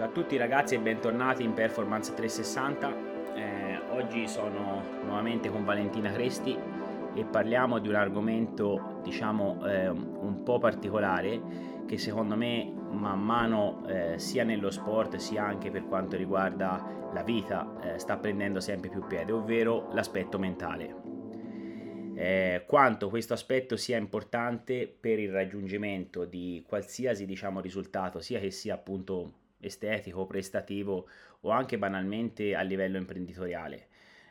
Ciao a tutti ragazzi e bentornati in Performance 360. Eh, oggi sono nuovamente con Valentina Cresti e parliamo di un argomento diciamo eh, un po' particolare che secondo me man mano eh, sia nello sport sia anche per quanto riguarda la vita eh, sta prendendo sempre più piede, ovvero l'aspetto mentale. Eh, quanto questo aspetto sia importante per il raggiungimento di qualsiasi diciamo, risultato, sia che sia appunto estetico, prestativo o anche banalmente a livello imprenditoriale.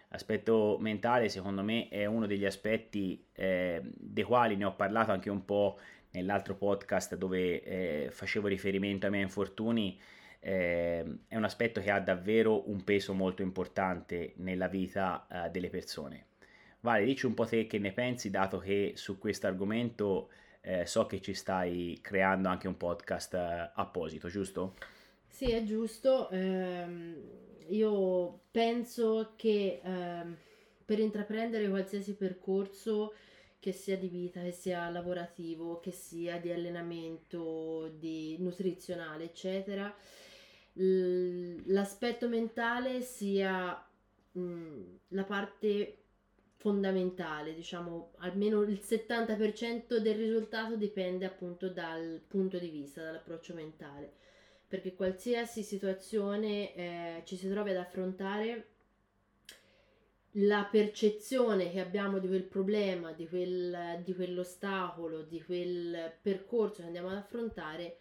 L'aspetto mentale secondo me è uno degli aspetti eh, dei quali ne ho parlato anche un po' nell'altro podcast dove eh, facevo riferimento ai miei infortuni. Eh, è un aspetto che ha davvero un peso molto importante nella vita eh, delle persone. Vale, dici un po' te che ne pensi, dato che su questo argomento eh, so che ci stai creando anche un podcast eh, apposito, giusto? Sì, è giusto. Ehm, io penso che ehm, per intraprendere qualsiasi percorso, che sia di vita, che sia lavorativo, che sia di allenamento, di nutrizionale, eccetera, l'aspetto mentale sia mh, la parte fondamentale, diciamo almeno il 70% del risultato dipende appunto dal punto di vista, dall'approccio mentale perché qualsiasi situazione eh, ci si trovi ad affrontare, la percezione che abbiamo di quel problema, di, quel, di quell'ostacolo, di quel percorso che andiamo ad affrontare,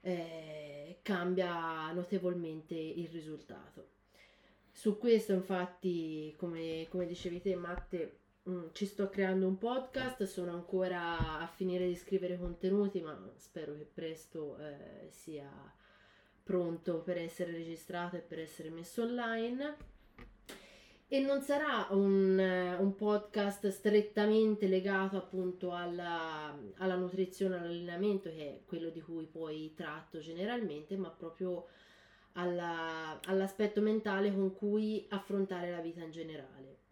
eh, cambia notevolmente il risultato. Su questo, infatti, come, come dicevi te, Matte, Mm, ci sto creando un podcast, sono ancora a finire di scrivere contenuti, ma spero che presto eh, sia pronto per essere registrato e per essere messo online. E non sarà un, un podcast strettamente legato appunto alla, alla nutrizione, all'allenamento, che è quello di cui poi tratto generalmente, ma proprio alla, all'aspetto mentale con cui affrontare la vita in generale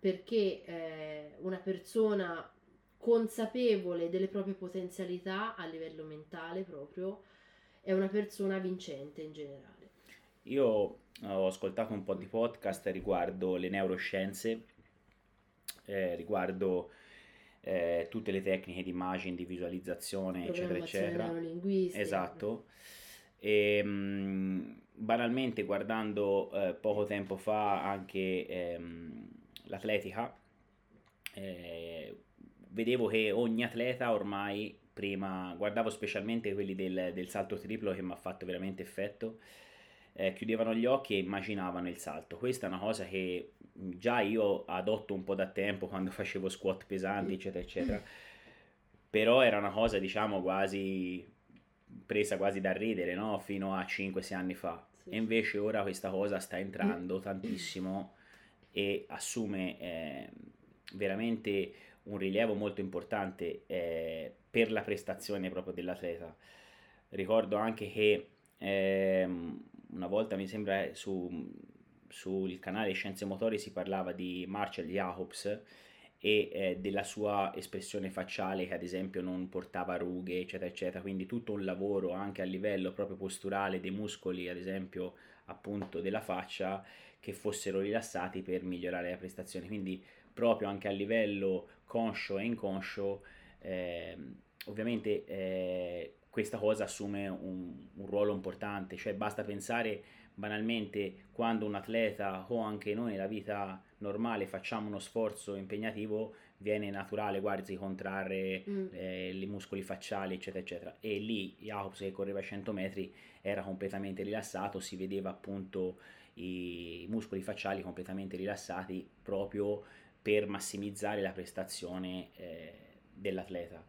perché eh, una persona consapevole delle proprie potenzialità a livello mentale proprio è una persona vincente in generale. Io ho ascoltato un po' di podcast riguardo le neuroscienze, eh, riguardo eh, tutte le tecniche di immagine, di visualizzazione, eccetera, eccetera. Esatto. E, mh, mm, banalmente guardando eh, poco tempo fa anche ehm, l'atletica, eh, vedevo che ogni atleta ormai prima, guardavo specialmente quelli del, del salto triplo che mi ha fatto veramente effetto, eh, chiudevano gli occhi e immaginavano il salto. Questa è una cosa che già io adotto un po' da tempo quando facevo squat pesanti, eccetera, eccetera. Però era una cosa, diciamo, quasi presa quasi da ridere, no? Fino a 5-6 anni fa. Sì. E invece ora questa cosa sta entrando tantissimo e assume eh, veramente un rilievo molto importante eh, per la prestazione proprio dell'atleta. Ricordo anche che eh, una volta mi sembra su, sul canale Scienze Motori si parlava di Marcel Jacobs e eh, della sua espressione facciale che ad esempio non portava rughe eccetera eccetera quindi tutto un lavoro anche a livello proprio posturale dei muscoli ad esempio appunto della faccia che fossero rilassati per migliorare la prestazione. Quindi proprio anche a livello conscio e inconscio, eh, ovviamente eh, questa cosa assume un, un, ruolo importante, cioè basta pensare banalmente quando un atleta o anche noi nella vita normale facciamo uno sforzo impegnativo, viene naturale, guardi, contrarre mm. eh, i muscoli facciali, eccetera, eccetera. E lì Jacobs che correva 100 metri era completamente rilassato, si vedeva appunto i muscoli facciali completamente rilassati proprio per massimizzare la prestazione eh, dell'atleta.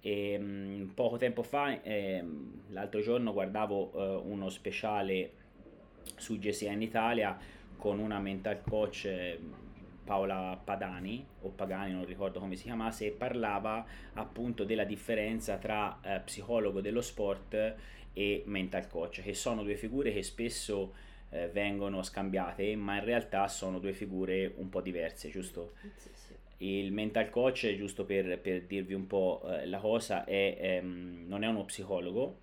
E, mh, mm, poco tempo fa, eh, l'altro giorno, guardavo eh, uno speciale su GSN Italia con una mental coach eh, Paola Padani o Pagani, non ricordo come si chiamasse, e parlava appunto della differenza tra eh, psicologo dello sport e mental coach, che sono due figure che spesso eh, vengono scambiate, ma in realtà sono due figure un po' diverse, giusto? Sì, sì. Il mental coach, giusto per, per dirvi un po' eh, la cosa, è, ehm, non è uno psicologo,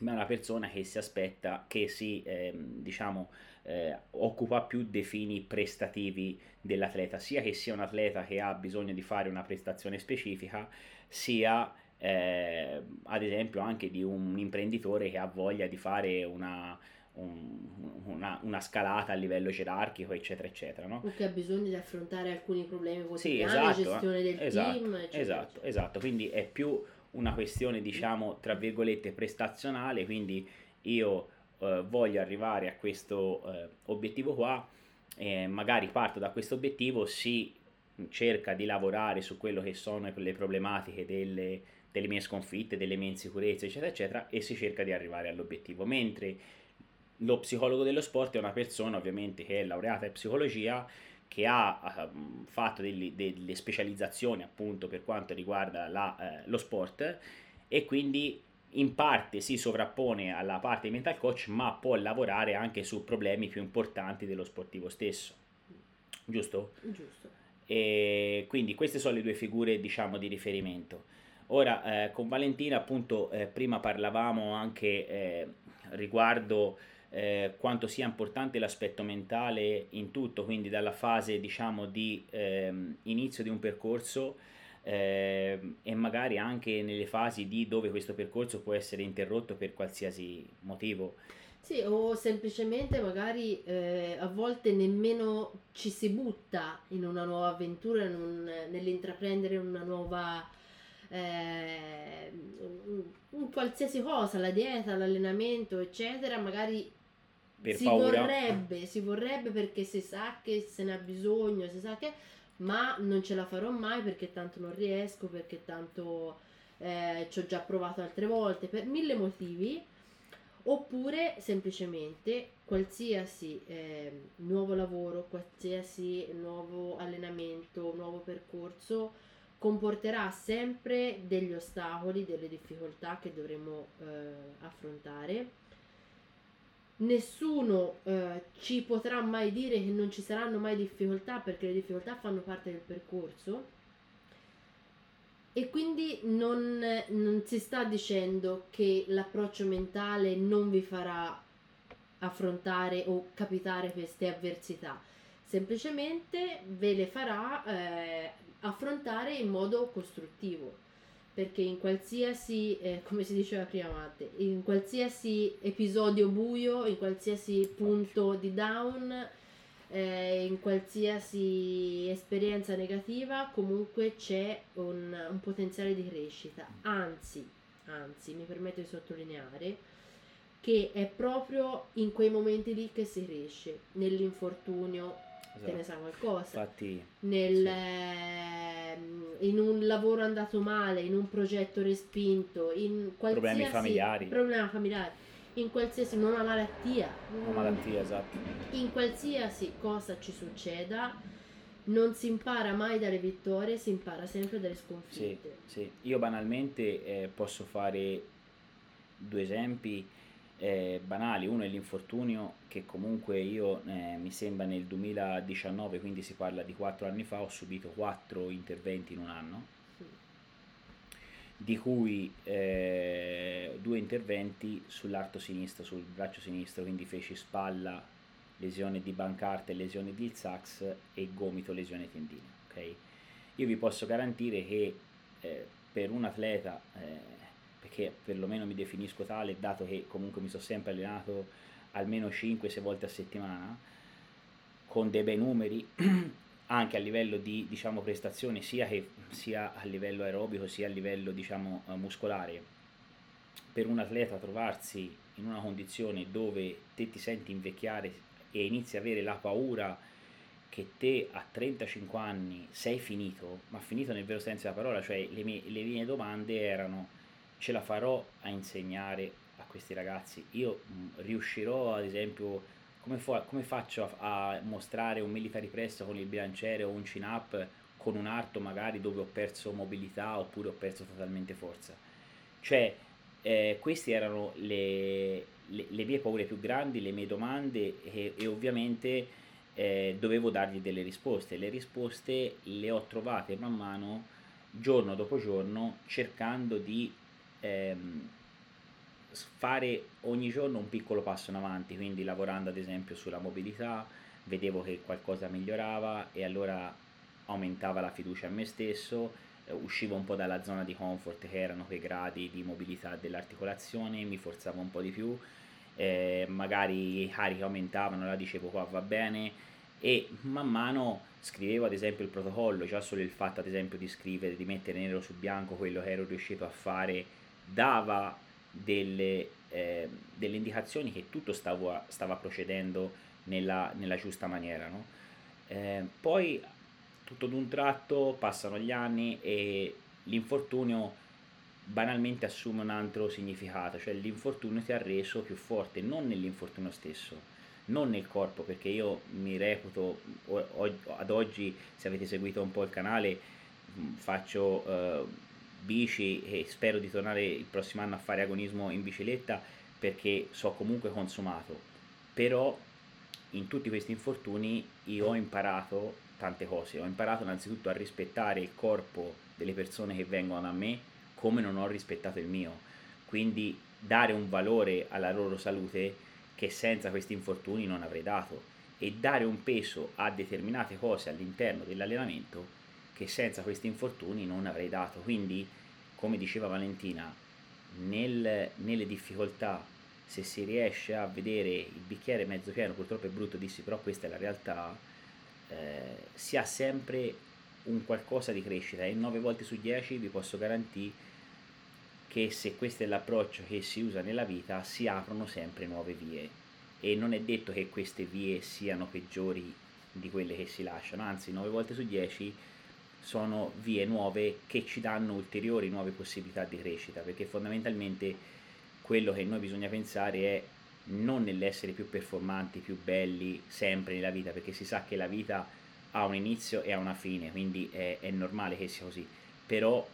ma è una persona che si aspetta, che si, eh, diciamo, eh, occupa più dei fini prestativi dell'atleta, sia che sia un atleta che ha bisogno di fare una prestazione specifica, sia eh, ad esempio anche di un imprenditore che ha voglia di fare una, un, una, una, scalata a livello gerarchico, eccetera, eccetera. No? O che ha bisogno di affrontare alcuni problemi quotidiani, sì, esatto, gestione del esatto, team, eccetera, esatto, eccetera. esatto, quindi è più una questione, diciamo, tra virgolette, prestazionale, quindi io eh, voglio arrivare a questo eh, obiettivo qua, eh, magari parto da questo obiettivo, si cerca di lavorare su quello che sono le problematiche delle, delle mie sconfitte, delle mie insicurezze, eccetera, eccetera, e si cerca di arrivare all'obiettivo. Mentre lo psicologo dello sport è una persona ovviamente che è laureata in psicologia, che ha uh, fatto delle, delle, specializzazioni appunto per quanto riguarda la, uh, lo sport e quindi in parte si sovrappone alla parte di mental coach ma può lavorare anche su problemi più importanti dello sportivo stesso. Giusto? giusto. E quindi queste sono le due figure diciamo di riferimento. Ora eh, con Valentina appunto eh, prima parlavamo anche eh, riguardo eh, quanto sia importante l'aspetto mentale in tutto, quindi dalla fase diciamo di ehm, inizio di un percorso eh, e magari anche nelle fasi di dove questo percorso può essere interrotto per qualsiasi motivo. Sì, o semplicemente magari eh, a volte nemmeno ci si butta in una nuova avventura, un, nell'intraprendere una nuova... Eh, un, un qualsiasi cosa, la dieta, l'allenamento, eccetera, magari per si paura. Vorrebbe, si vorrebbe perché si sa che se ne ha bisogno, si sa che... Ma non ce la farò mai perché tanto non riesco, perché tanto eh, ci ho già provato altre volte, per mille motivi. Oppure semplicemente qualsiasi eh, nuovo lavoro, qualsiasi nuovo allenamento, nuovo percorso comporterà sempre degli ostacoli, delle difficoltà che dovremo eh, affrontare nessuno eh, ci potrà mai dire che non ci saranno mai difficoltà perché le difficoltà fanno parte del percorso. E quindi non, non si sta dicendo che l'approccio mentale non vi farà affrontare o capitare queste avversità. Semplicemente ve le farà eh, affrontare in modo costruttivo perché in qualsiasi, eh, come si diceva prima Matte, in qualsiasi episodio buio, in qualsiasi punto di down, eh, in qualsiasi esperienza negativa, comunque c'è un, un potenziale di crescita. Anzi, anzi, mi permetto di sottolineare che è proprio in quei momenti lì che si cresce, nell'infortunio, esatto. te ne sa qualcosa. Infatti, Nel, sì. Ehm, in un lavoro andato male, in un progetto respinto, in qualsiasi problemi familiari. Problema familiare in qualsiasi non una malattia, una malattia esatto in qualsiasi cosa ci succeda non si impara mai dalle vittorie si impara sempre dalle sconfitte sì, sì. io banalmente eh, posso fare due esempi eh, banali, uno è l'infortunio che comunque io eh, mi sembra nel 2019, quindi si parla di quattro anni fa, ho subito quattro interventi in un anno, di cui eh, due interventi sull'arto sinistro, sul braccio sinistro, quindi feci spalla, lesione di Bancarte, lesione di Ilsax e gomito, lesione tendine. Okay? Io vi posso garantire che eh, per un atleta eh, perché perlomeno mi definisco tale, dato che comunque mi sono sempre allenato almeno 5-6 volte a settimana, con dei bei numeri, anche a livello di diciamo, prestazioni, sia, che, sia a livello aerobico sia a livello diciamo, eh, muscolare. Per un atleta trovarsi in una condizione dove te ti senti invecchiare e inizi a avere la paura che te a 35 anni sei finito, ma finito nel vero senso della parola, cioè le mie, le mie domande erano ce la farò a insegnare a questi ragazzi. Io mh, mm, riuscirò, ad esempio, come, fa, come faccio a, a, mostrare un military press con il bilanciere o un chin up con un arto magari dove ho perso mobilità oppure ho perso totalmente forza. Cioè, eh, queste erano le, le, le, mie paure più grandi, le mie domande e, e ovviamente eh, dovevo dargli delle risposte. Le risposte le ho trovate man mano, giorno dopo giorno, cercando di ehm, fare ogni giorno un piccolo passo in avanti, quindi lavorando ad esempio sulla mobilità, vedevo che qualcosa migliorava e allora aumentava la fiducia in me stesso, eh, uscivo un po' dalla zona di comfort che erano quei gradi di mobilità dell'articolazione, mi forzavo un po' di più, eh, magari i carichi aumentavano, la dicevo qua va bene e man mano scrivevo ad esempio il protocollo, già solo il fatto ad esempio di scrivere, di mettere nero su bianco quello che ero riuscito a fare, dava delle, eh, delle indicazioni che tutto stavo, stava procedendo nella, nella giusta maniera. No? Eh, poi tutto d'un tratto passano gli anni e l'infortunio banalmente assume un altro significato, cioè l'infortunio ti ha reso più forte, non nell'infortunio stesso, non nel corpo, perché io mi reputo ad oggi, se avete seguito un po' il canale, faccio uh, bici e spero di tornare il prossimo anno a fare agonismo in bicicletta perché so comunque consumato, però in tutti questi infortuni io ho imparato tante cose, ho imparato innanzitutto a rispettare il corpo delle persone che vengono a me come non ho rispettato il mio, quindi dare un valore alla loro salute che senza questi infortuni non avrei dato. E dare un peso a determinate cose all'interno dell'allenamento che senza questi infortuni non avrei dato. Quindi, come diceva Valentina, nel, nelle difficoltà, se si riesce a vedere il bicchiere mezzo pieno, purtroppo è brutto dirsi, però questa è la realtà, eh, si ha sempre un qualcosa di crescita. E 9 volte su 10 vi posso garantire che se questo è l'approccio che si usa nella vita si aprono sempre nuove vie. E non è detto che queste vie siano peggiori di quelle che si lasciano, anzi 9 volte su 10 sono vie nuove che ci danno ulteriori nuove possibilità di crescita, perché fondamentalmente quello che noi bisogna pensare è non nell'essere più performanti, più belli sempre nella vita, perché si sa che la vita ha un inizio e ha una fine, quindi è, è normale che sia così, però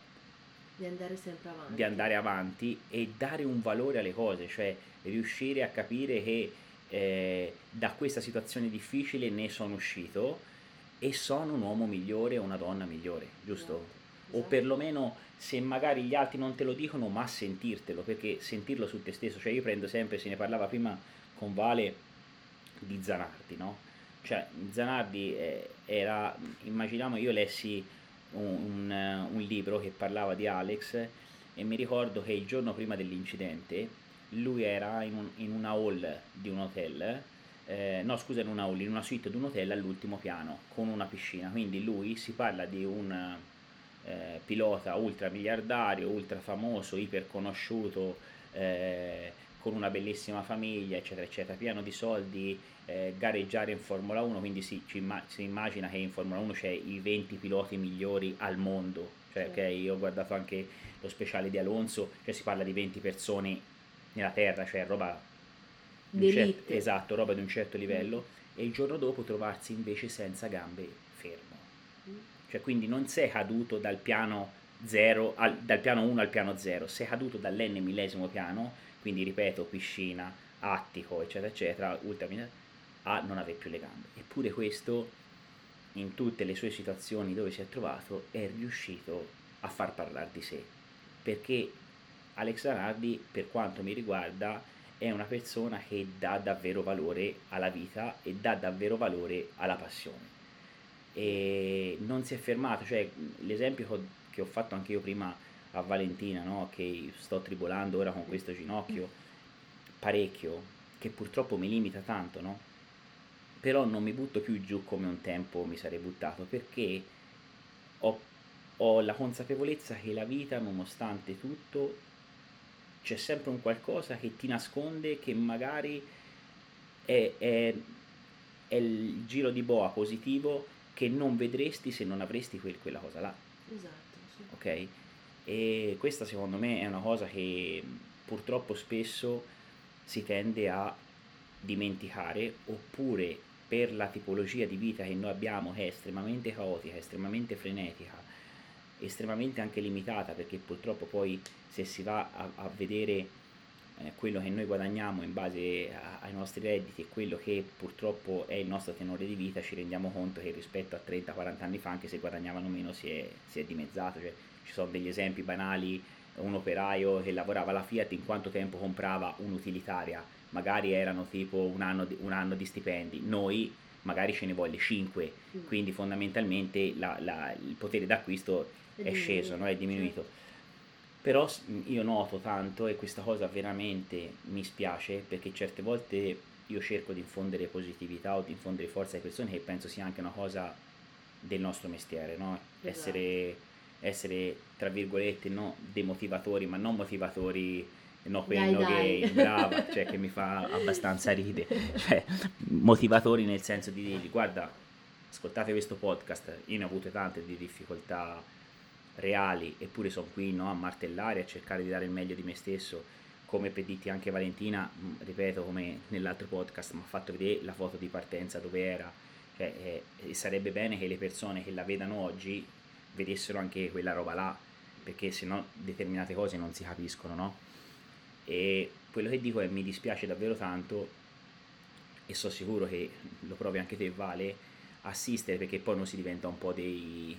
di andare sempre avanti. di andare avanti e dare un valore alle cose, cioè riuscire a capire che eh, da questa situazione difficile ne sono uscito e sono un uomo migliore o una donna migliore, giusto? Esatto. O perlomeno se magari gli altri non te lo dicono, ma sentirtelo, perché sentirlo su te stesso, cioè io prendo sempre, se ne parlava prima con Vale di Zanardi, no? Cioè Zanardi eh, era, immaginiamo, io lessi un, un, un libro che parlava di Alex e mi ricordo che il giorno prima dell'incidente lui era in, un, in una hall di un hotel eh, no scusa in una hall, in una suite di un hotel all'ultimo piano con una piscina, quindi lui si parla di un eh, pilota ultra miliardario, ultra famoso, iper conosciuto, eh, con una bellissima famiglia, eccetera, eccetera, pieno di soldi, eh, gareggiare in Formula 1, quindi si, imma- si, immagina che in Formula 1 c'è i 20 piloti migliori al mondo, cioè sì. okay, io ho guardato anche lo speciale di Alonso, cioè si parla di 20 persone nella terra, cioè roba Certo, esatto, roba di un certo livello, mm. e il giorno dopo trovarsi invece senza gambe fermo. Mm. Cioè quindi non sei caduto dal piano 0 al, dal piano 1 al piano 0, sei caduto dall'n millesimo piano, quindi ripeto, piscina, attico, eccetera, eccetera, ultra a non avere più le gambe. Eppure questo, in tutte le sue situazioni dove si è trovato, è riuscito a far parlare di sé. Perché Alex Zanardi, per quanto mi riguarda, è una persona che dà davvero valore alla vita e dà davvero valore alla passione. E non si è fermato, cioè l'esempio che ho fatto anche io prima a Valentina, no? che sto tribolando ora con questo ginocchio parecchio, che purtroppo mi limita tanto, no? però non mi butto più giù come un tempo mi sarei buttato perché ho, ho la consapevolezza che la vita, nonostante tutto, c'è sempre un qualcosa che ti nasconde che magari è, è, è il giro di boa positivo che non vedresti se non avresti quel, quella cosa là. Esatto, sì. Ok? E questa secondo me è una cosa che purtroppo spesso si tende a dimenticare oppure per la tipologia di vita che noi abbiamo che è estremamente caotica, estremamente frenetica, estremamente anche limitata perché purtroppo poi se si va a, a vedere eh, quello che noi guadagniamo in base ai nostri redditi e quello che purtroppo è il nostro tenore di vita ci rendiamo conto che rispetto a 30-40 anni fa anche se guadagnavano meno si è, si è dimezzato. Cioè, ci sono degli esempi banali un operaio che lavorava alla Fiat in quanto tempo comprava un'utilitaria, magari erano tipo un anno di, un anno di stipendi, noi magari ce ne voglio 5, mm. quindi fondamentalmente la, la, il potere d'acquisto è, è sceso, no? è diminuito. Sì. Però io noto tanto e questa cosa veramente mi spiace perché certe volte io cerco di infondere positività o di infondere forza alle persone che penso sia anche una cosa del nostro mestiere, no? esatto. essere, essere, tra virgolette, no, demotivatori, ma non motivatori no quello dai, dai. che brava, cioè che mi fa abbastanza ridere, cioè motivatori nel senso di dirgli guarda, ascoltate questo podcast, io ne ho avute tante di difficoltà reali, eppure sono qui no, a martellare, a cercare di dare il meglio di me stesso, come per dirti anche Valentina, mm, ripeto come nell'altro podcast, mi ha fatto vedere la foto di partenza dove era, cioè, eh, sarebbe bene che le persone che la vedano oggi vedessero anche quella roba là, perché se no determinate cose non si capiscono, no? E quello che dico è mi dispiace davvero tanto e sono sicuro che lo provi anche te Vale, assistere perché poi non si diventa un po' dei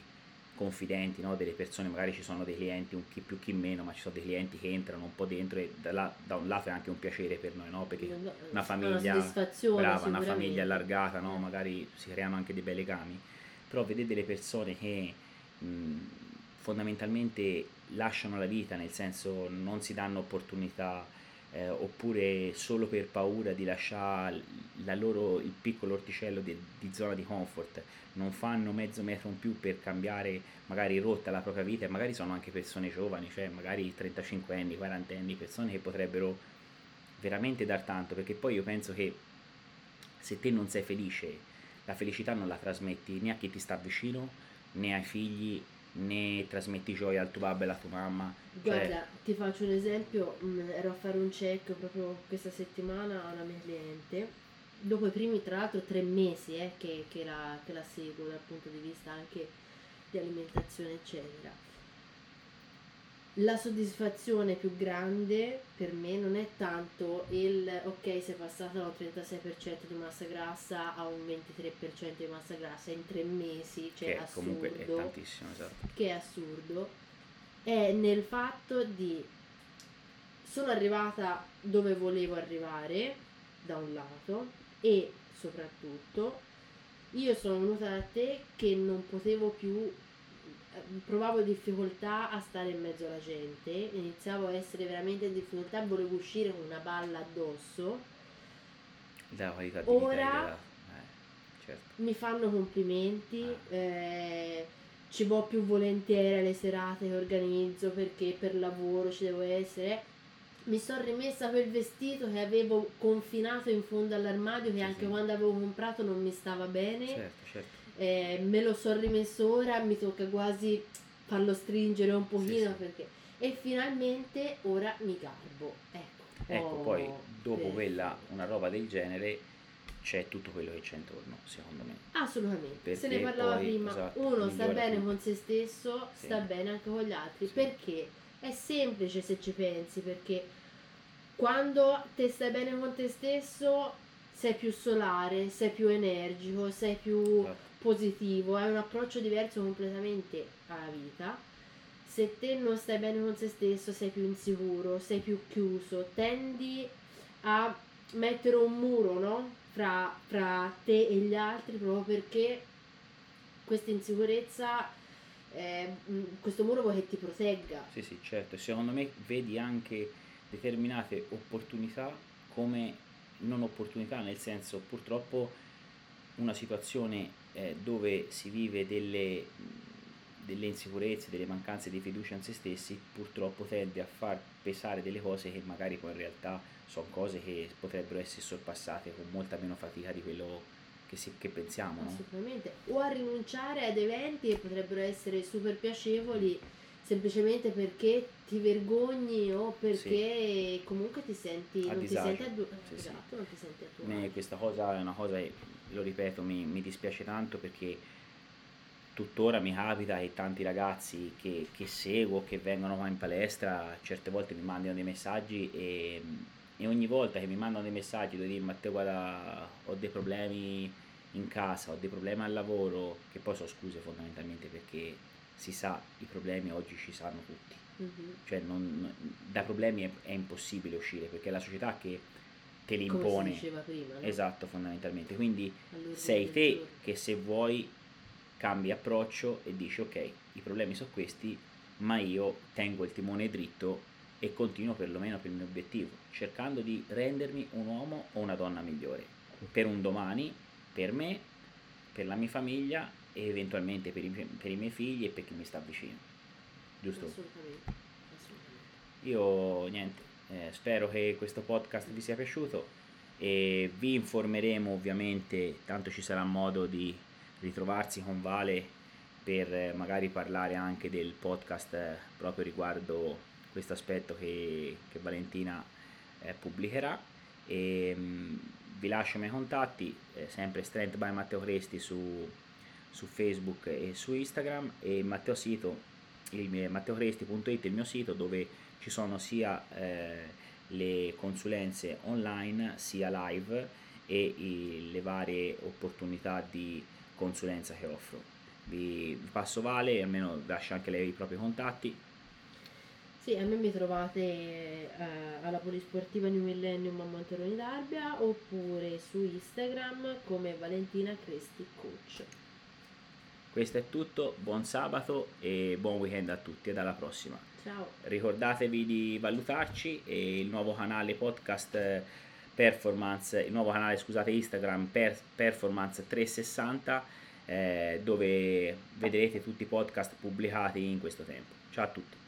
confidenti, no? delle persone, magari ci sono dei clienti, un chi più chi meno, ma ci sono dei clienti che entrano un po' dentro e da, là, da un lato è anche un piacere per noi, no? perché una famiglia, una, brava, una famiglia allargata, no? magari si creano anche dei bei legami, però vedere delle persone che mh, fondamentalmente lasciano la vita, nel senso non si danno opportunità eh, oppure solo per paura di lasciare loro, il piccolo orticello di, di, zona di comfort, non fanno mezzo metro in più per cambiare magari rotta la propria vita e magari sono anche persone giovani, cioè magari 35 anni, 40 anni, persone che potrebbero veramente dar tanto, perché poi io penso che se te non sei felice, la felicità non la trasmetti né a chi ti sta vicino, né ai figli, né trasmetti gioia al tuo babbo e alla tua mamma. Guarda, cioè... ti faccio un esempio, mm, ero a fare un check proprio questa settimana a una mia cliente, dopo i primi tra l'altro tre mesi eh, che, che, la, che la seguo dal punto di vista anche di alimentazione eccetera la soddisfazione più grande per me non è tanto il ok sei passato da un 36% di massa grassa a un 23% di massa grassa in tre mesi, cioè che assurdo, comunque è tantissimo, esatto. Che è assurdo, è nel fatto di sono arrivata dove volevo arrivare da un lato e soprattutto io sono venuta da te che non potevo più provavo difficoltà a stare in mezzo alla gente, iniziavo a essere veramente in difficoltà, volevo uscire con una balla addosso. Da qualità di Ora eh, certo. mi fanno complimenti, ah. eh, ci vo più volentieri alle serate che organizzo perché per lavoro ci devo essere. Mi sono rimessa quel vestito che avevo confinato in fondo all'armadio che sì, anche sì. quando avevo comprato non mi stava bene. Certo, certo eh, me lo sono rimesso ora, mi tocca quasi farlo stringere un pochino sì, sì. perché... E finalmente ora mi garbo. Ecco, ecco oh, poi dopo per... quella, una roba del genere, c'è tutto quello che c'è intorno, secondo me. Assolutamente. Perché se ne parlava poi, prima. Esatto, Uno sta bene tutto. con se stesso, sì. sta bene anche con gli altri. Perché? È semplice se ci pensi, perché quando te stai bene con te stesso sei più solare, sei più energico, sei più esatto positivo, hai un approccio diverso completamente alla vita. Se te non stai bene con se stesso, sei più insicuro, sei più chiuso, tendi a mettere un muro, no? Fra, fra te e gli altri proprio perché questa insicurezza, eh, questo muro vuoi che ti protegga. Sì, sì, certo. Secondo me vedi anche determinate opportunità come non opportunità, nel senso purtroppo una situazione eh, dove si vive delle, delle, insicurezze, delle mancanze di fiducia in se stessi, purtroppo tende a far pesare delle cose che magari poi in realtà sono cose che potrebbero essere sorpassate con molta meno fatica di quello che, si, che pensiamo. No? Assolutamente. O a rinunciare ad eventi che potrebbero essere super piacevoli semplicemente perché ti vergogni o perché sì. comunque ti senti, non ti senti, a du- sì, esatto, sì. non ti senti a tuo Questa cosa è una cosa che lo ripeto, mi, mi, dispiace tanto perché tuttora mi capita che tanti ragazzi che, che, seguo, che vengono qua in palestra, certe volte mi mandano dei messaggi e, e ogni volta che mi mandano dei messaggi devo dire Matteo guarda ho dei problemi in casa, ho dei problemi al lavoro, che poi sono scuse fondamentalmente perché si sa, i problemi oggi ci sanno tutti, Mm-hmm. Cioè non, da problemi è, è, impossibile uscire perché è la società che te li impone. Come si diceva prima, no? Esatto, fondamentalmente. Quindi allora, sei te che se vuoi cambi approccio e dici ok, i problemi sono questi, ma io tengo il timone dritto e continuo perlomeno per il mio obiettivo, cercando di rendermi un uomo o una donna migliore per un domani, per me, per la mia famiglia e eventualmente per i, per i miei figli e per chi mi sta vicino. Giusto? Assolutamente. Assolutamente. Io niente, eh, spero che questo podcast vi sia piaciuto e vi informeremo ovviamente, tanto ci sarà modo di ritrovarsi con Vale per eh, magari parlare anche del podcast eh, proprio riguardo questo aspetto che, che Valentina eh, pubblicherà. E mh, mm, vi lascio i miei contatti eh, sempre Strength by Matteo Cresti su, su, Facebook e su Instagram e Matteo Sito il matteocresti.it il mio sito dove ci sono sia eh, le consulenze online sia live e i, le varie opportunità di consulenza che offro vi, passo Vale almeno lascia anche lei i propri contatti sì, a me mi trovate eh, alla Polisportiva New Millennium a Monteroni d'Arbia oppure su Instagram come Valentina Cresti Coach. Questo è tutto, buon sabato e buon weekend a tutti e alla prossima. Ciao. Ricordatevi di valutarci e il nuovo canale podcast performance, il nuovo canale scusate Instagram per, performance 360 eh, dove vedrete tutti i podcast pubblicati in questo tempo. Ciao a tutti.